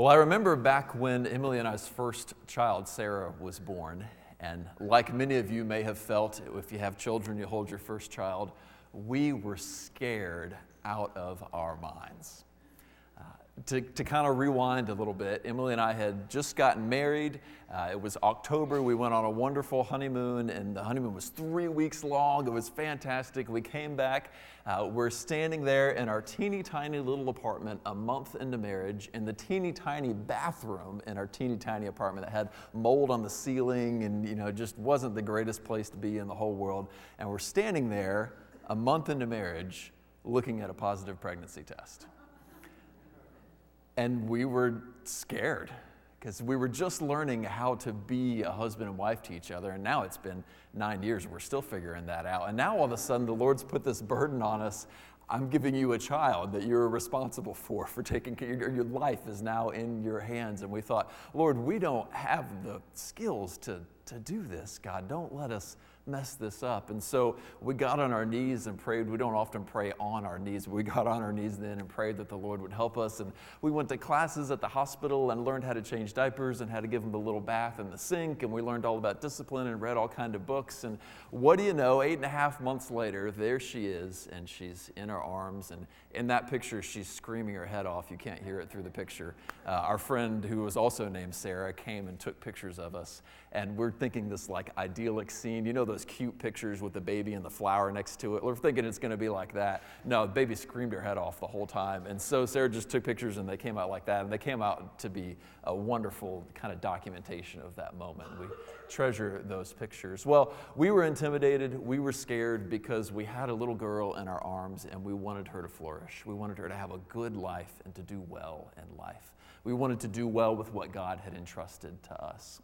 Well, I remember back when Emily and I's first child, Sarah, was born. And like many of you may have felt, if you have children, you hold your first child, we were scared out of our minds to, to kind of rewind a little bit, Emily and I had just gotten married. Uh, it was October. We went on a wonderful honeymoon, and the honeymoon was three weeks long. It was fantastic. We came back. Uh, we're standing there in our teeny tiny little apartment a month into marriage in the teeny tiny bathroom in our teeny tiny apartment that had mold on the ceiling and, you know, just wasn't the greatest place to be in the whole world. And we're standing there a month into marriage looking at a positive pregnancy test. And we were scared because we were just learning how to be a husband and wife to each other. And now it's been nine years, we're still figuring that out. And now all of a sudden, the Lord's put this burden on us. I'm giving you a child that you're responsible for, for taking care. Your, your life is now in your hands. And we thought, Lord, we don't have the skills to, to do this. God, don't let us mess this up. And so we got on our knees and prayed. We don't often pray on our knees, we got on our knees then and prayed that the Lord would help us. And we went to classes at the hospital and learned how to change diapers and how to give them a little bath in the sink. And we learned all about discipline and read all kind of books. And what do you know? Eight and a half months later, there she is, and she's in our arms. And in that picture, she's screaming her head off. You can't hear it through the picture. Uh, our friend, who was also named Sarah, came and took pictures of us. And we're thinking this like idyllic scene. You know those cute pictures with the baby and the flower next to it? We're thinking it's going to be like that. No, the baby screamed her head off the whole time. And so Sarah just took pictures and they came out like that. And they came out to be a wonderful kind of documentation of that moment. We treasure those pictures. Well, we were intimidated. We were scared because we had a little girl in our arms and we wanted her to flourish. We wanted her to have a good life and to do well in life. We wanted to do well with what God had entrusted to us.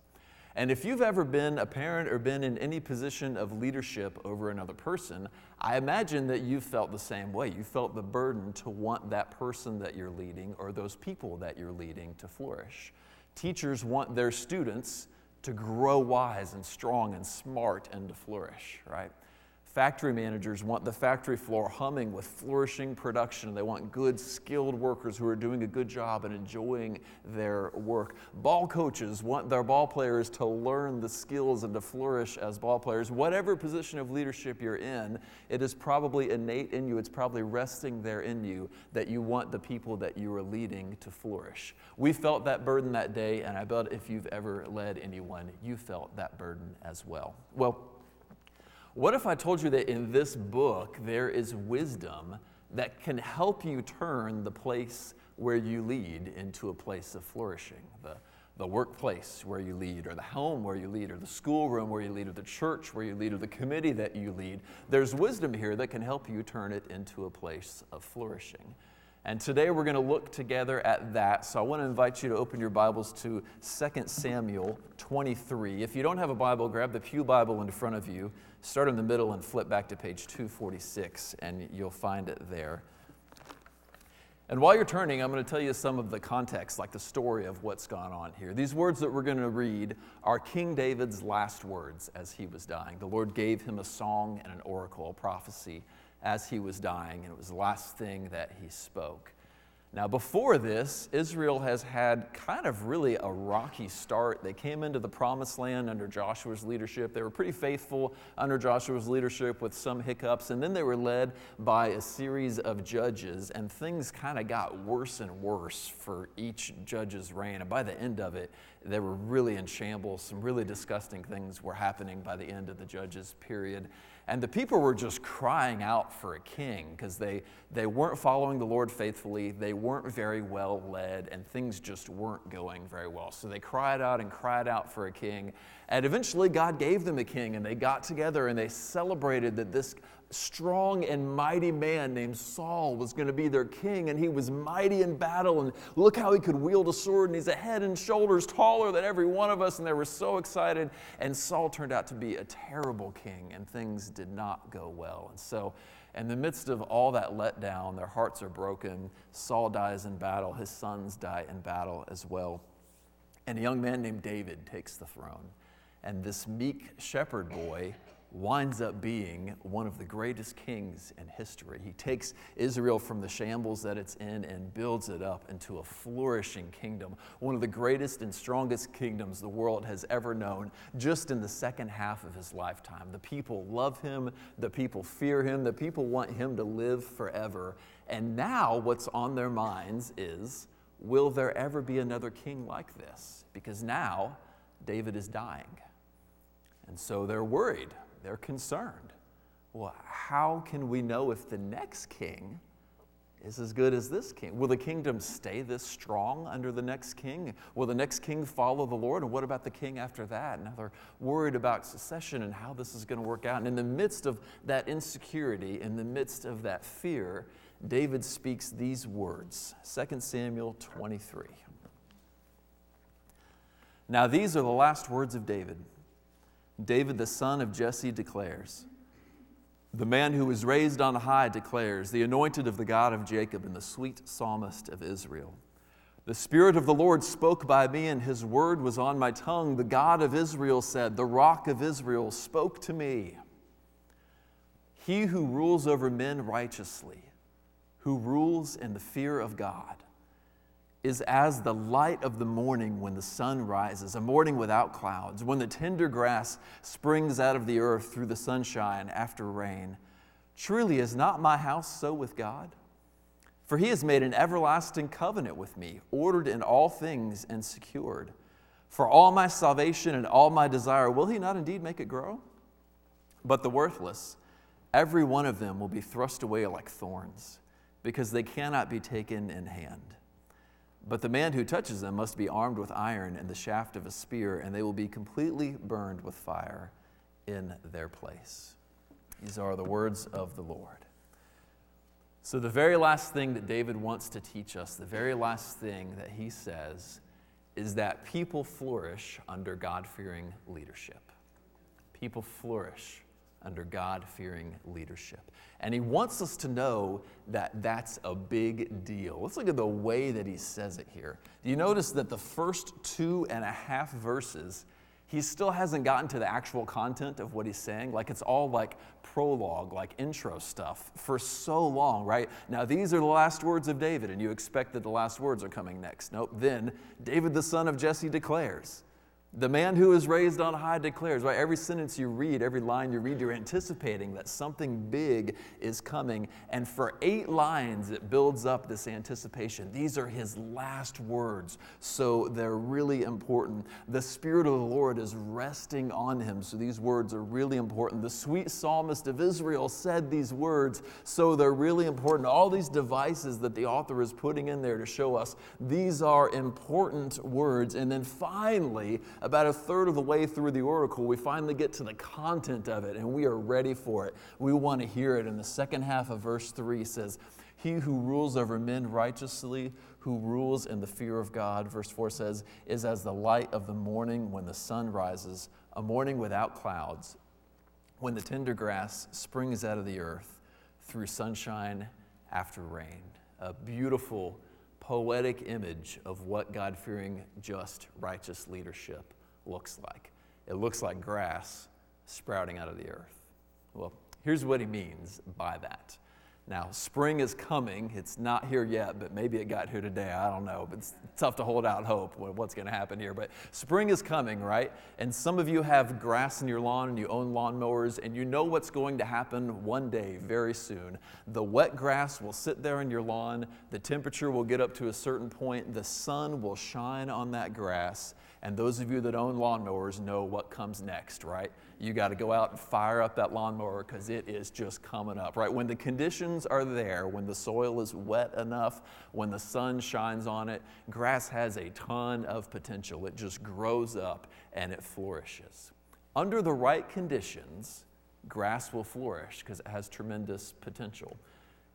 And if you've ever been a parent or been in any position of leadership over another person, I imagine that you felt the same way. You felt the burden to want that person that you're leading or those people that you're leading to flourish. Teachers want their students to grow wise and strong and smart and to flourish, right? Factory managers want the factory floor humming with flourishing production. They want good, skilled workers who are doing a good job and enjoying their work. Ball coaches want their ball players to learn the skills and to flourish as ball players. Whatever position of leadership you're in, it is probably innate in you, it's probably resting there in you that you want the people that you are leading to flourish. We felt that burden that day, and I bet if you've ever led anyone, you felt that burden as well. Well, what if I told you that in this book there is wisdom that can help you turn the place where you lead into a place of flourishing? The, the workplace where you lead, or the home where you lead, or the schoolroom where you lead, or the church where you lead, or the committee that you lead. There's wisdom here that can help you turn it into a place of flourishing. And today we're going to look together at that. So I want to invite you to open your Bibles to 2 Samuel 23. If you don't have a Bible, grab the Pew Bible in front of you, start in the middle, and flip back to page 246, and you'll find it there. And while you're turning, I'm going to tell you some of the context, like the story of what's gone on here. These words that we're going to read are King David's last words as he was dying. The Lord gave him a song and an oracle, a prophecy as he was dying, and it was the last thing that he spoke. Now, before this, Israel has had kind of really a rocky start. They came into the promised land under Joshua's leadership. They were pretty faithful under Joshua's leadership with some hiccups, and then they were led by a series of judges, and things kind of got worse and worse for each judge's reign. And by the end of it, they were really in shambles. Some really disgusting things were happening by the end of the judges' period. And the people were just crying out for a king because they, they weren't following the Lord faithfully. They weren't very well led, and things just weren't going very well. So they cried out and cried out for a king. And eventually, God gave them a king, and they got together and they celebrated that this strong and mighty man named Saul was going to be their king, and he was mighty in battle. And look how he could wield a sword, and he's a head and shoulders taller than every one of us. And they were so excited. And Saul turned out to be a terrible king, and things did not go well. And so, in the midst of all that letdown, their hearts are broken. Saul dies in battle, his sons die in battle as well. And a young man named David takes the throne. And this meek shepherd boy winds up being one of the greatest kings in history. He takes Israel from the shambles that it's in and builds it up into a flourishing kingdom, one of the greatest and strongest kingdoms the world has ever known, just in the second half of his lifetime. The people love him, the people fear him, the people want him to live forever. And now, what's on their minds is will there ever be another king like this? Because now David is dying. And so they're worried they're concerned. Well, how can we know if the next king is as good as this king? Will the kingdom stay this strong under the next king? Will the next king follow the Lord? And what about the king after that? Now they're worried about succession and how this is going to work out. And in the midst of that insecurity, in the midst of that fear, David speaks these words 2 Samuel 23. Now, these are the last words of David. David, the son of Jesse, declares The man who was raised on high declares, The anointed of the God of Jacob and the sweet psalmist of Israel. The Spirit of the Lord spoke by me, and his word was on my tongue. The God of Israel said, The rock of Israel spoke to me. He who rules over men righteously, who rules in the fear of God, is as the light of the morning when the sun rises, a morning without clouds, when the tender grass springs out of the earth through the sunshine after rain. Truly, is not my house so with God? For he has made an everlasting covenant with me, ordered in all things and secured. For all my salvation and all my desire, will he not indeed make it grow? But the worthless, every one of them will be thrust away like thorns, because they cannot be taken in hand. But the man who touches them must be armed with iron and the shaft of a spear, and they will be completely burned with fire in their place. These are the words of the Lord. So, the very last thing that David wants to teach us, the very last thing that he says, is that people flourish under God fearing leadership. People flourish under God fearing leadership. And he wants us to know that that's a big deal. Let's look at the way that he says it here. Do you notice that the first two and a half verses, he still hasn't gotten to the actual content of what he's saying? Like it's all like prologue, like intro stuff for so long, right? Now, these are the last words of David, and you expect that the last words are coming next. Nope. Then David, the son of Jesse, declares. The man who is raised on high declares, right? Every sentence you read, every line you read, you're anticipating that something big is coming. And for eight lines, it builds up this anticipation. These are his last words, so they're really important. The Spirit of the Lord is resting on him, so these words are really important. The sweet psalmist of Israel said these words, so they're really important. All these devices that the author is putting in there to show us, these are important words. And then finally, about a third of the way through the oracle, we finally get to the content of it and we are ready for it. We want to hear it. And the second half of verse 3 says, He who rules over men righteously, who rules in the fear of God, verse 4 says, is as the light of the morning when the sun rises, a morning without clouds, when the tender grass springs out of the earth through sunshine after rain. A beautiful, poetic image of what God fearing, just, righteous leadership looks like. It looks like grass sprouting out of the earth. Well, here's what he means by that. Now, spring is coming. It's not here yet, but maybe it got here today. I don't know. But it's tough to hold out hope what's going to happen here. But spring is coming, right? And some of you have grass in your lawn and you own lawnmowers, and you know what's going to happen one day very soon. The wet grass will sit there in your lawn, the temperature will get up to a certain point, the sun will shine on that grass, and those of you that own lawnmowers know what comes next, right? You got to go out and fire up that lawnmower because it is just coming up, right? When the conditions are there, when the soil is wet enough, when the sun shines on it, grass has a ton of potential. It just grows up and it flourishes. Under the right conditions, grass will flourish because it has tremendous potential.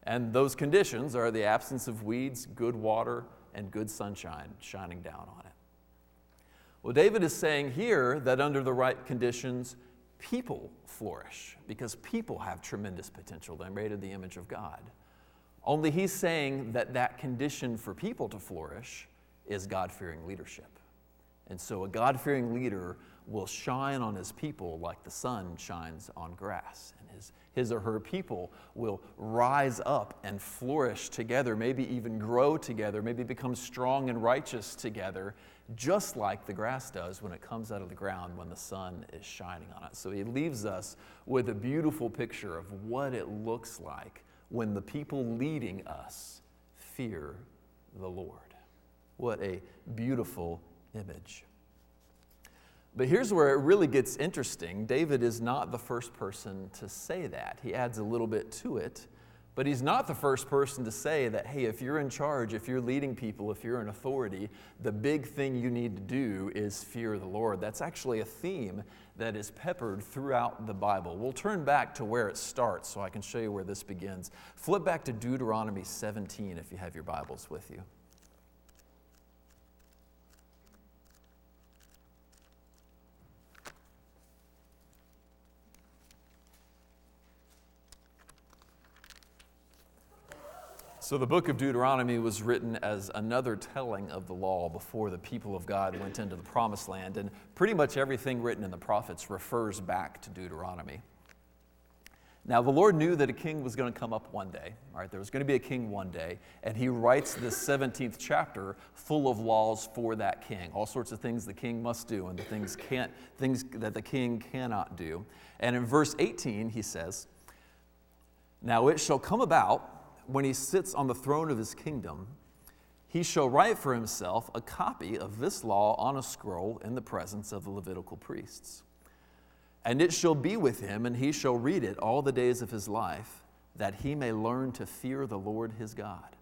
And those conditions are the absence of weeds, good water, and good sunshine shining down on it. Well, David is saying here that under the right conditions, people flourish because people have tremendous potential. They're made in the image of God. Only he's saying that that condition for people to flourish is God fearing leadership. And so a God fearing leader will shine on his people like the sun shines on grass. His or her people will rise up and flourish together, maybe even grow together, maybe become strong and righteous together, just like the grass does when it comes out of the ground when the sun is shining on it. So he leaves us with a beautiful picture of what it looks like when the people leading us fear the Lord. What a beautiful image. But here's where it really gets interesting. David is not the first person to say that. He adds a little bit to it, but he's not the first person to say that, hey, if you're in charge, if you're leading people, if you're an authority, the big thing you need to do is fear the Lord. That's actually a theme that is peppered throughout the Bible. We'll turn back to where it starts so I can show you where this begins. Flip back to Deuteronomy 17 if you have your Bibles with you. So, the book of Deuteronomy was written as another telling of the law before the people of God went into the promised land. And pretty much everything written in the prophets refers back to Deuteronomy. Now, the Lord knew that a king was going to come up one day, right? There was going to be a king one day, and he writes this 17th chapter full of laws for that king. All sorts of things the king must do and the things, can't, things that the king cannot do. And in verse 18, he says, Now it shall come about when he sits on the throne of his kingdom, he shall write for himself a copy of this law on a scroll in the presence of the Levitical priests. And it shall be with him, and he shall read it all the days of his life, that he may learn to fear the Lord his God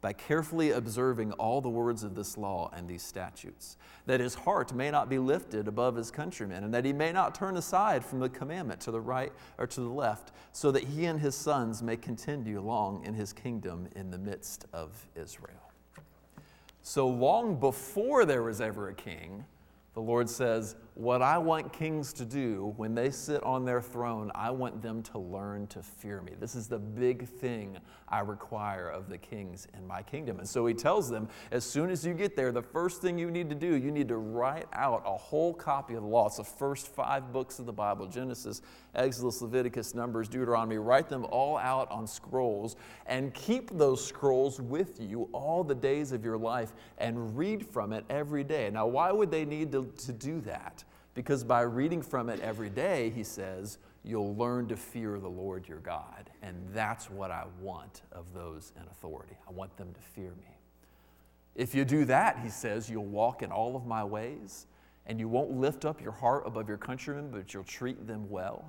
by carefully observing all the words of this law and these statutes, that his heart may not be lifted above his countrymen, and that he may not turn aside from the commandment to the right or to the left, so that he and his sons may continue long in his kingdom in the midst of Israel. So long before there was ever a king, the Lord says, What I want kings to do when they sit on their throne, I want them to learn to fear me. This is the big thing I require of the kings in my kingdom. And so he tells them, as soon as you get there, the first thing you need to do, you need to write out a whole copy of the law. It's the first five books of the Bible Genesis, Exodus, Leviticus, Numbers, Deuteronomy. Write them all out on scrolls and keep those scrolls with you all the days of your life and read from it every day. Now, why would they need to to do that because by reading from it every day, he says, you'll learn to fear the Lord your God. And that's what I want of those in authority. I want them to fear me. If you do that, he says, you'll walk in all of my ways, and you won't lift up your heart above your countrymen, but you'll treat them well.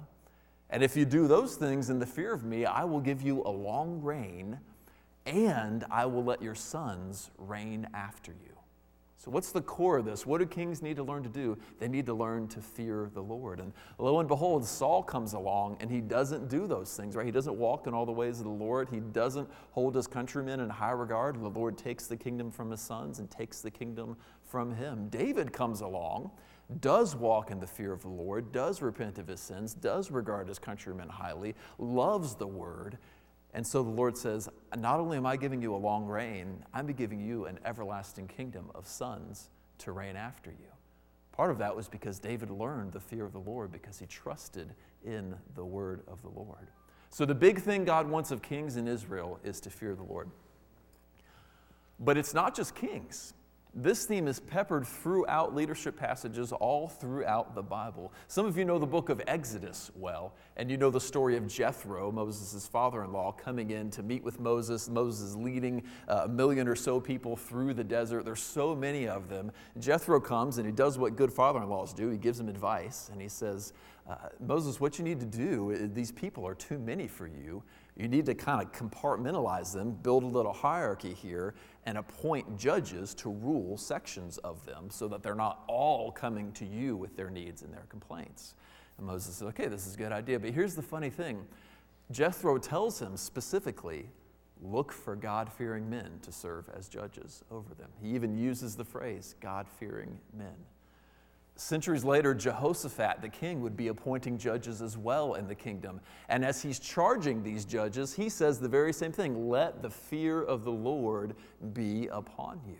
And if you do those things in the fear of me, I will give you a long reign, and I will let your sons reign after you. So, what's the core of this? What do kings need to learn to do? They need to learn to fear the Lord. And lo and behold, Saul comes along and he doesn't do those things, right? He doesn't walk in all the ways of the Lord. He doesn't hold his countrymen in high regard. The Lord takes the kingdom from his sons and takes the kingdom from him. David comes along, does walk in the fear of the Lord, does repent of his sins, does regard his countrymen highly, loves the word, and so the Lord says, Not only am I giving you a long reign, I'm giving you an everlasting kingdom of sons to reign after you. Part of that was because David learned the fear of the Lord because he trusted in the word of the Lord. So the big thing God wants of kings in Israel is to fear the Lord. But it's not just kings. This theme is peppered throughout leadership passages all throughout the Bible. Some of you know the book of Exodus well, and you know the story of Jethro, Moses' father in law, coming in to meet with Moses. Moses leading uh, a million or so people through the desert. There's so many of them. Jethro comes and he does what good father in laws do he gives them advice, and he says, uh, Moses, what you need to do, these people are too many for you. You need to kind of compartmentalize them, build a little hierarchy here, and appoint judges to rule sections of them so that they're not all coming to you with their needs and their complaints. And Moses says, okay, this is a good idea. But here's the funny thing Jethro tells him specifically, look for God fearing men to serve as judges over them. He even uses the phrase God fearing men. Centuries later, Jehoshaphat, the king, would be appointing judges as well in the kingdom. And as he's charging these judges, he says the very same thing let the fear of the Lord be upon you.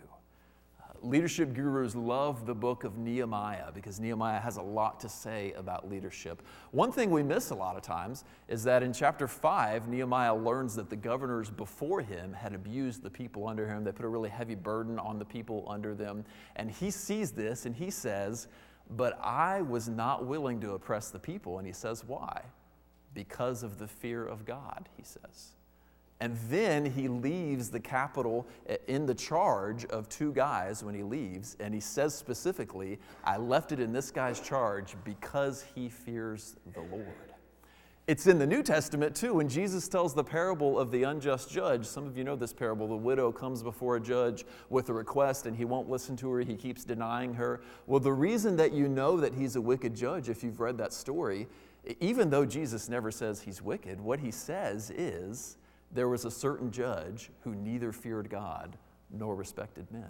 Uh, Leadership gurus love the book of Nehemiah because Nehemiah has a lot to say about leadership. One thing we miss a lot of times is that in chapter 5, Nehemiah learns that the governors before him had abused the people under him. They put a really heavy burden on the people under them. And he sees this and he says, But I was not willing to oppress the people. And he says, Why? Because of the fear of God, he says. And then he leaves the capital eh, in the charge of two guys when he leaves. And he says specifically, I left it in this guy's charge because he fears the Lord. It's in the New Testament too, when Jesus tells the parable of the unjust judge. Some of you know this parable. The widow comes before a judge with a request and he won't listen to her, he keeps denying her. Well, the reason that you know that he's a wicked judge, if you've read that story, even though Jesus never says he's wicked, what he says is, there was a certain judge who neither feared God nor respected men.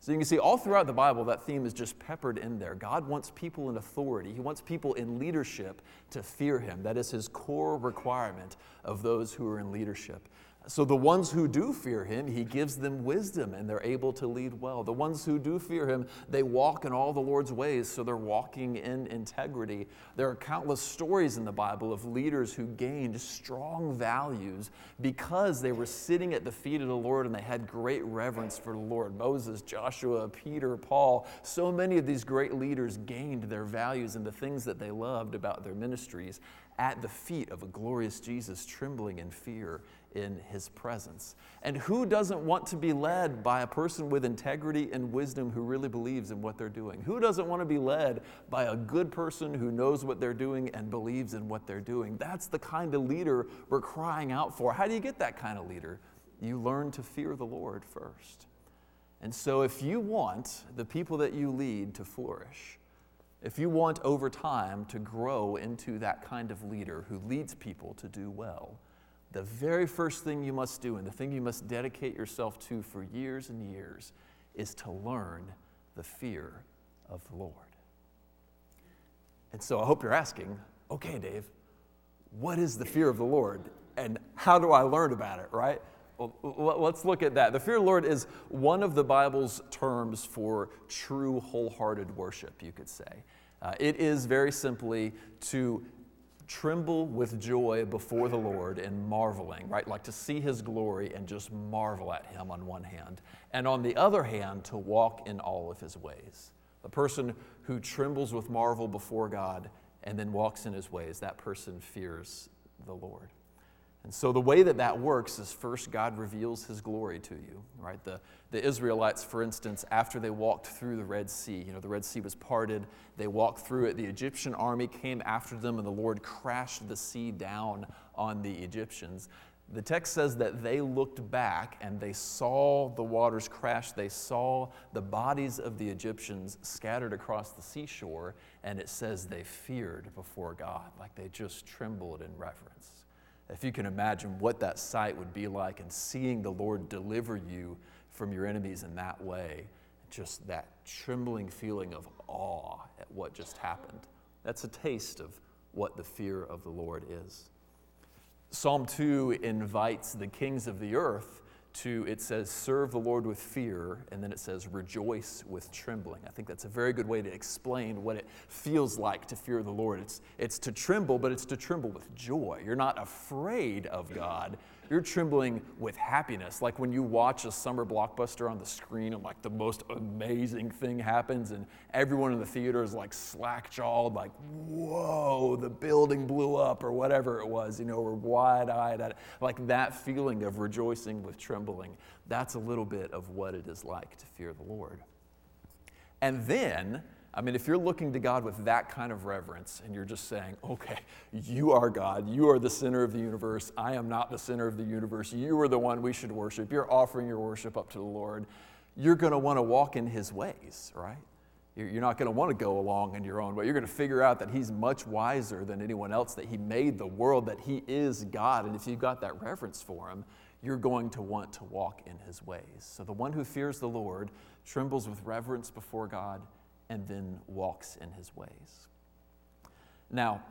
So you can see all throughout the Bible that theme is just peppered in there. God wants people in authority, He wants people in leadership to fear Him. That is His core requirement of those who are in leadership. So, the ones who do fear him, he gives them wisdom and they're able to lead well. The ones who do fear him, they walk in all the Lord's ways, so they're walking in integrity. There are countless stories in the Bible of leaders who gained strong values because they were sitting at the feet of the Lord and they had great reverence for the Lord. Moses, Joshua, Peter, Paul, so many of these great leaders gained their values and the things that they loved about their ministries at the feet of a glorious Jesus, trembling in fear in his presence. And who doesn't want to be led by a person with integrity and wisdom who really believes in what they're doing? Who doesn't want to be led by a good person who knows what they're doing and believes in what they're doing? That's the kind of leader we're crying out for. How do you get that kind of leader? You learn to fear the Lord first. And so, if you want the people that you lead to flourish, if you want over time to grow into that kind of leader who leads people to do well, the very first thing you must do, and the thing you must dedicate yourself to for years and years, is to learn the fear of the Lord. And so I hope you're asking, okay, Dave, what is the fear of the Lord? And how do I learn about it, right? Well, let's look at that. The fear of the Lord is one of the Bible's terms for true wholehearted worship, you could say. Uh, it is very simply to tremble with joy before the Lord and marveling, right? Like to see his glory and just marvel at him on one hand. And on the other hand, to walk in all of his ways. The person who trembles with marvel before God and then walks in his ways, that person fears the Lord. And so the way that that works is first God reveals his glory to you, right? The, the Israelites, for instance, after they walked through the Red Sea, you know, the Red Sea was parted, they walked through it, the Egyptian army came after them, and the Lord crashed the sea down on the Egyptians. The text says that they looked back and they saw the waters crash. They saw the bodies of the Egyptians scattered across the seashore, and it says they feared before God, like they just trembled in reverence if you can imagine what that sight would be like and seeing the Lord deliver you from your enemies in that way, just that trembling feeling of awe at what just happened. That's a taste of what the fear of the Lord is. Psalm 2 invites the kings of the earth to, it says, serve the Lord with fear, and then it says, rejoice with trembling. I think that's a very good way to explain what it feels like to fear the Lord. It's, it's to tremble, but it's to tremble with joy. You're not afraid of God, you're trembling with happiness. Like when you watch a summer blockbuster on the screen and like the most amazing thing happens and everyone in the theater is like slack jawed, like, whoa, the building blew up or whatever it was, you know, or wide eyed. Like that feeling of rejoicing with trembling. That's a little bit of what it is like to fear the Lord. And then, I mean, if you're looking to God with that kind of reverence and you're just saying, okay, you are God, you are the center of the universe, I am not the center of the universe, you are the one we should worship, you're offering your worship up to the Lord, you're going to want to walk in his ways, right? You're not going to want to go along in your own way. You're going to figure out that he's much wiser than anyone else, that he made the world, that he is God. And if you've got that reverence for him, you're going to want to walk in his ways. So the one who fears the Lord trembles with reverence before God and then walks in his ways. Now,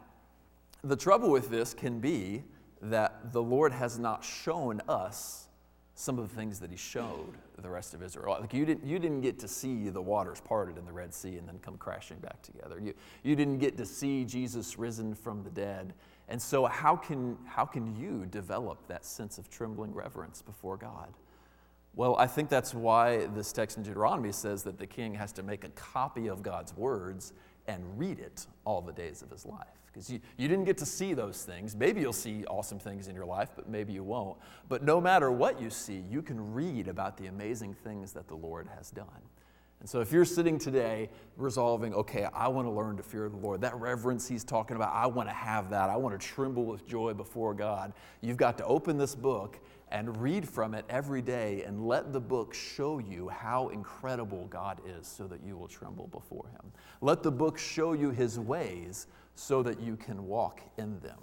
the trouble with this can be that the Lord has not shown us some of the things that he showed the rest of Israel. Like you didn't, you didn't get to see the waters parted in the Red Sea and then come crashing back together. You, you didn't get to see Jesus risen from the dead. And so, how can, how can you develop that sense of trembling reverence before God? Well, I think that's why this text in Deuteronomy says that the king has to make a copy of God's words and read it all the days of his life because you, you didn't get to see those things. Maybe you'll see awesome things in your life, but maybe you won't. But no matter what you see, you can read about the amazing things that the Lord has done. And so if you're sitting today resolving, okay, I want to learn to fear the Lord, that reverence he's talking about, I want to have that. I want to tremble with joy before God. You've got to open this book and read from it every day and let the book show you how incredible God is so that you will tremble before him. Let the book show you his ways so that you can walk in them.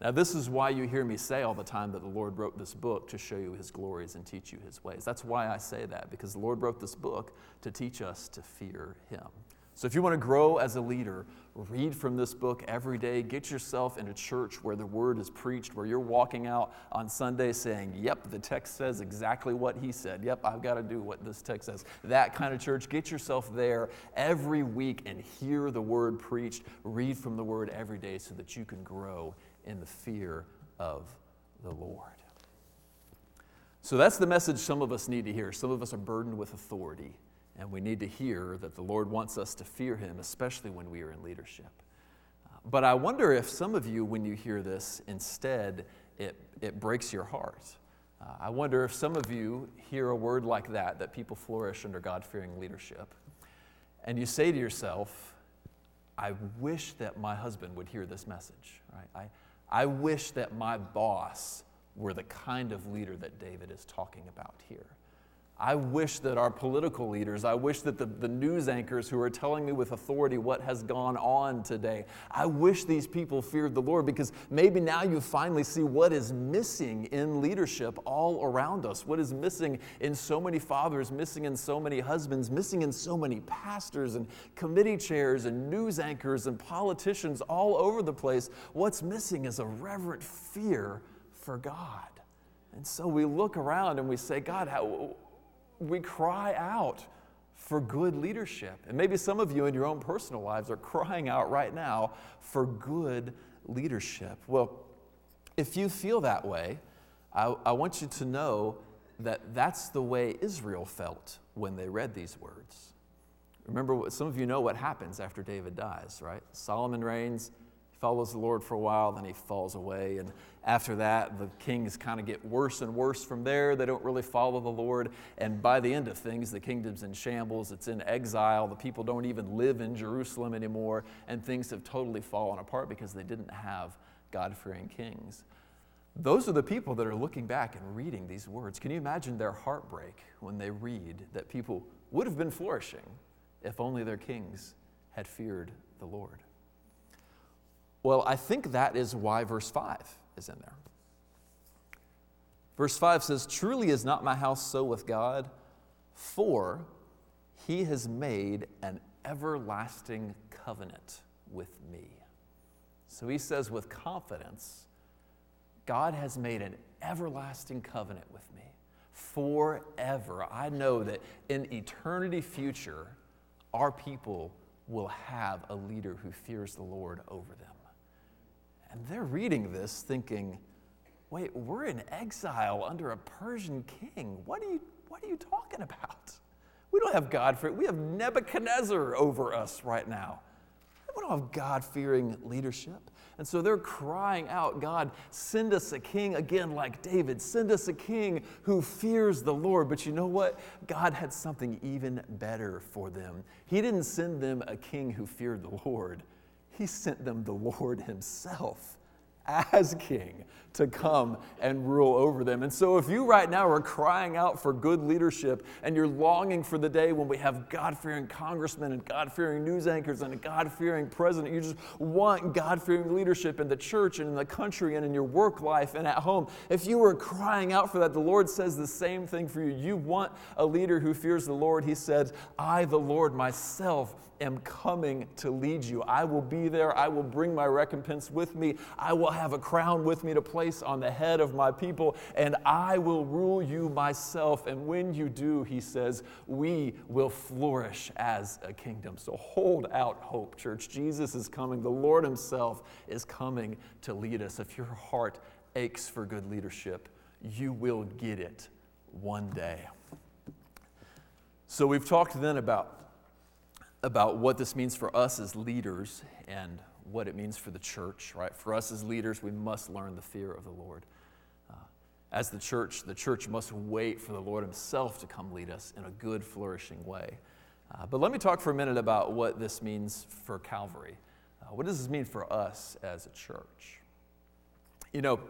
Now, this is why you hear me say all the time that the Lord wrote this book to show you his glories and teach you his ways. That's why I say that, because the Lord wrote this book to teach us to fear him. So, if you want to grow as a leader, read from this book every day. Get yourself in a church where the word is preached, where you're walking out on Sunday saying, Yep, the text says exactly what he said. Yep, I've got to do what this text says. That kind of church. Get yourself there every week and hear the word preached. Read from the word every day so that you can grow in the fear of the Lord. So, that's the message some of us need to hear. Some of us are burdened with authority. And we need to hear that the Lord wants us to fear Him, especially when we are in leadership. Uh, but I wonder if some of you, when you hear this, instead it, it breaks your heart. Uh, I wonder if some of you hear a word like that, that people flourish under God fearing leadership, and you say to yourself, I wish that my husband would hear this message, right? I, I wish that my boss were the kind of leader that David is talking about here. I wish that our political leaders, I wish that the, the news anchors who are telling me with authority what has gone on today, I wish these people feared the Lord because maybe now you finally see what is missing in leadership all around us, what is missing in so many fathers, missing in so many husbands, missing in so many pastors and committee chairs and news anchors and politicians all over the place. What's missing is a reverent fear for God. And so we look around and we say, God, how, we cry out for good leadership. And maybe some of you in your own personal lives are crying out right now for good leadership. Well, if you feel that way, I, I, want you to know that that's the way Israel felt when they read these words. Remember, some of you know what happens after David dies, right? Solomon reigns, follows the Lord for a while, then he falls away. And after that, the kings kind of get worse and worse from there. They don't really follow the Lord. And by the end of things, the kingdom's in shambles, it's in exile. The people don't even live in Jerusalem anymore. And things have totally fallen apart because they didn't have God fearing kings. Those are the people that are looking back and reading these words. Can you imagine their heartbreak when they read that people would have been flourishing if only their kings had feared the Lord? Well, I think that is why verse 5 is in there. Verse 5 says, Truly is not my house so with God, for he has made an everlasting covenant with me. So he says with confidence, God has made an everlasting covenant with me forever. I know that in eternity future, our people will have a leader who fears the Lord over them. And they're reading this thinking, wait, we're in exile under a Persian king. What are you, what are you talking about? We don't have God We have Nebuchadnezzar over us right now. We don't have God fearing leadership. And so they're crying out, God, send us a king again like David. Send us a king who fears the Lord. But you know what? God had something even better for them. He didn't send them a king who feared the Lord, he sent them the Lord Himself as king to come and rule over them. And so, if you right now are crying out for good leadership and you're longing for the day when we have God fearing congressmen and God fearing news anchors and a God fearing president, you just want God fearing leadership in the church and in the country and in your work life and at home. If you are crying out for that, the Lord says the same thing for you. You want a leader who fears the Lord. He says, I, the Lord, myself, am coming to lead you. I will be there. I will bring my recompense with me. I will have a crown with me to place on the head of my people, and I will rule you myself. And when you do, he says, we will flourish as a kingdom. So hold out hope, church. Jesus is coming. The Lord Himself is coming to lead us. If your heart aches for good leadership, you will get it one day. So we've talked then about, about what this means for us as leaders and what it means for the church, right? For us as leaders, we must learn the fear of the Lord. Uh, as the church, the church must wait for the Lord Himself to come lead us in a good, flourishing way. Uh, but let me talk for a minute about what this means for Calvary. Uh, what does this mean for us as a church? You know,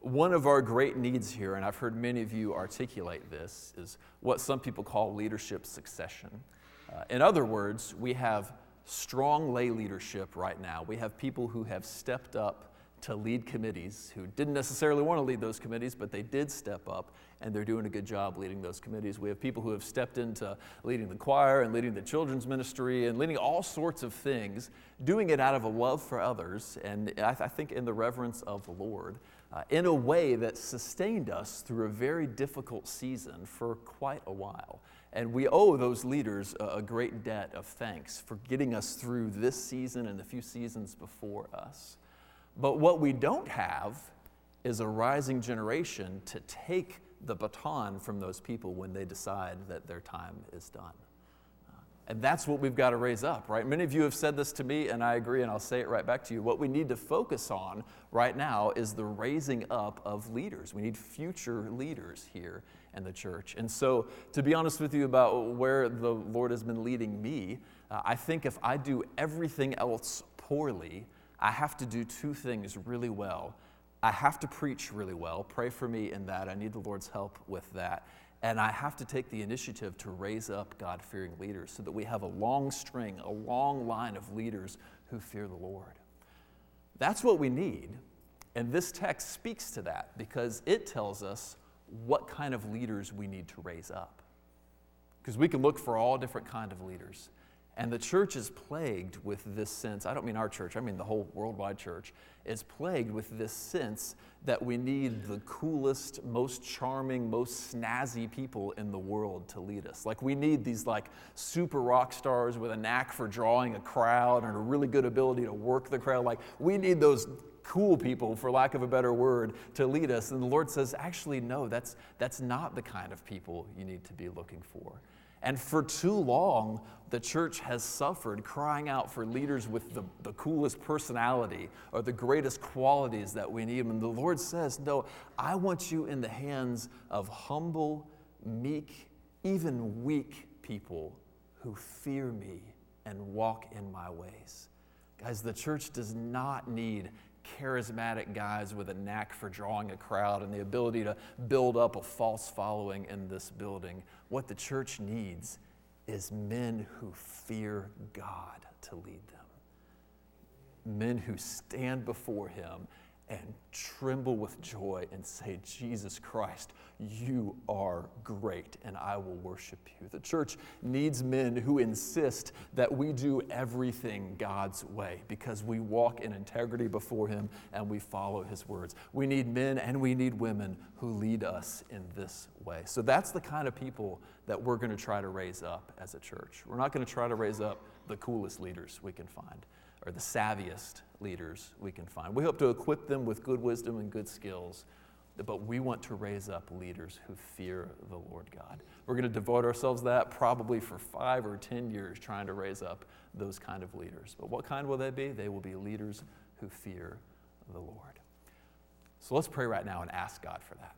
one of our great needs here, and I've heard many of you articulate this, is what some people call leadership succession. Uh, in other words, we have strong lay leadership right now. We have people who have stepped up to lead committees who didn't necessarily want to lead those committees, but they did step up and they're doing a good job leading those committees. We have people who have stepped into leading the choir and leading the children's ministry and leading all sorts of things, doing it out of a love for others and I, th- I think in the reverence of the Lord uh, in a way that sustained us through a very difficult season for quite a while. And we owe those leaders a, great debt of thanks for getting us through this season and the few seasons before us. But what we don't have is a rising generation to take the baton from those people when they decide that their time is done. Uh, and that's what we've got to raise up, right? Many of you have said this to me, and I agree, and I'll say it right back to you. What we need to focus on right now is the raising up of leaders. We need future leaders here in the church. And so, to be honest with you about where the Lord has been leading me, uh, I think if I do everything else poorly, I have to do two things really well. I have to preach really well. Pray for me in that. I need the Lord's help with that. And I have to take the initiative to raise up God fearing leaders so that we have a long string, a long line of leaders who fear the Lord. That's what we need. And this text speaks to that because it tells us what kind of leaders we need to raise up. Because we can look for all different kind of leaders. And the church is plagued with this sense. I don't mean our church, I mean the whole worldwide church is plagued with this sense that we need the coolest, most charming, most snazzy people in the world to lead us. Like we need these like super rock stars with a knack for drawing a crowd and a really good ability to work the crowd. Like we need those cool people, for lack of a better word, to lead us. And the Lord says, actually, no, that's, that's not the kind of people you need to be looking for. And for too long, the church has suffered crying out for leaders with the, the coolest personality or the greatest qualities that we need. And the Lord says, No, I want you in the hands of humble, meek, even weak people who fear me and walk in my ways. Guys, the church does not need charismatic guys with a knack for drawing a crowd and the ability to build up a false following in this building. What the church needs is men who fear God to lead them, men who stand before Him and tremble with joy and say, Jesus Christ, you are great, and I will worship you. The church needs men who insist that we do everything God's way because we walk in integrity before Him and we follow His words. We need men and we need women who lead us in this way. So that's the kind of people that we're going to try to raise up as a church. We're not going to try to raise up the coolest leaders we can find or the savviest leaders we can find. We hope to equip them with good wisdom and good skills, but we want to raise up leaders who fear the Lord God. We're going to devote ourselves to that probably for five or 10 years trying to raise up those kind of leaders. But what kind will they be? They will be leaders who fear the Lord. So let's pray right now and ask God for that.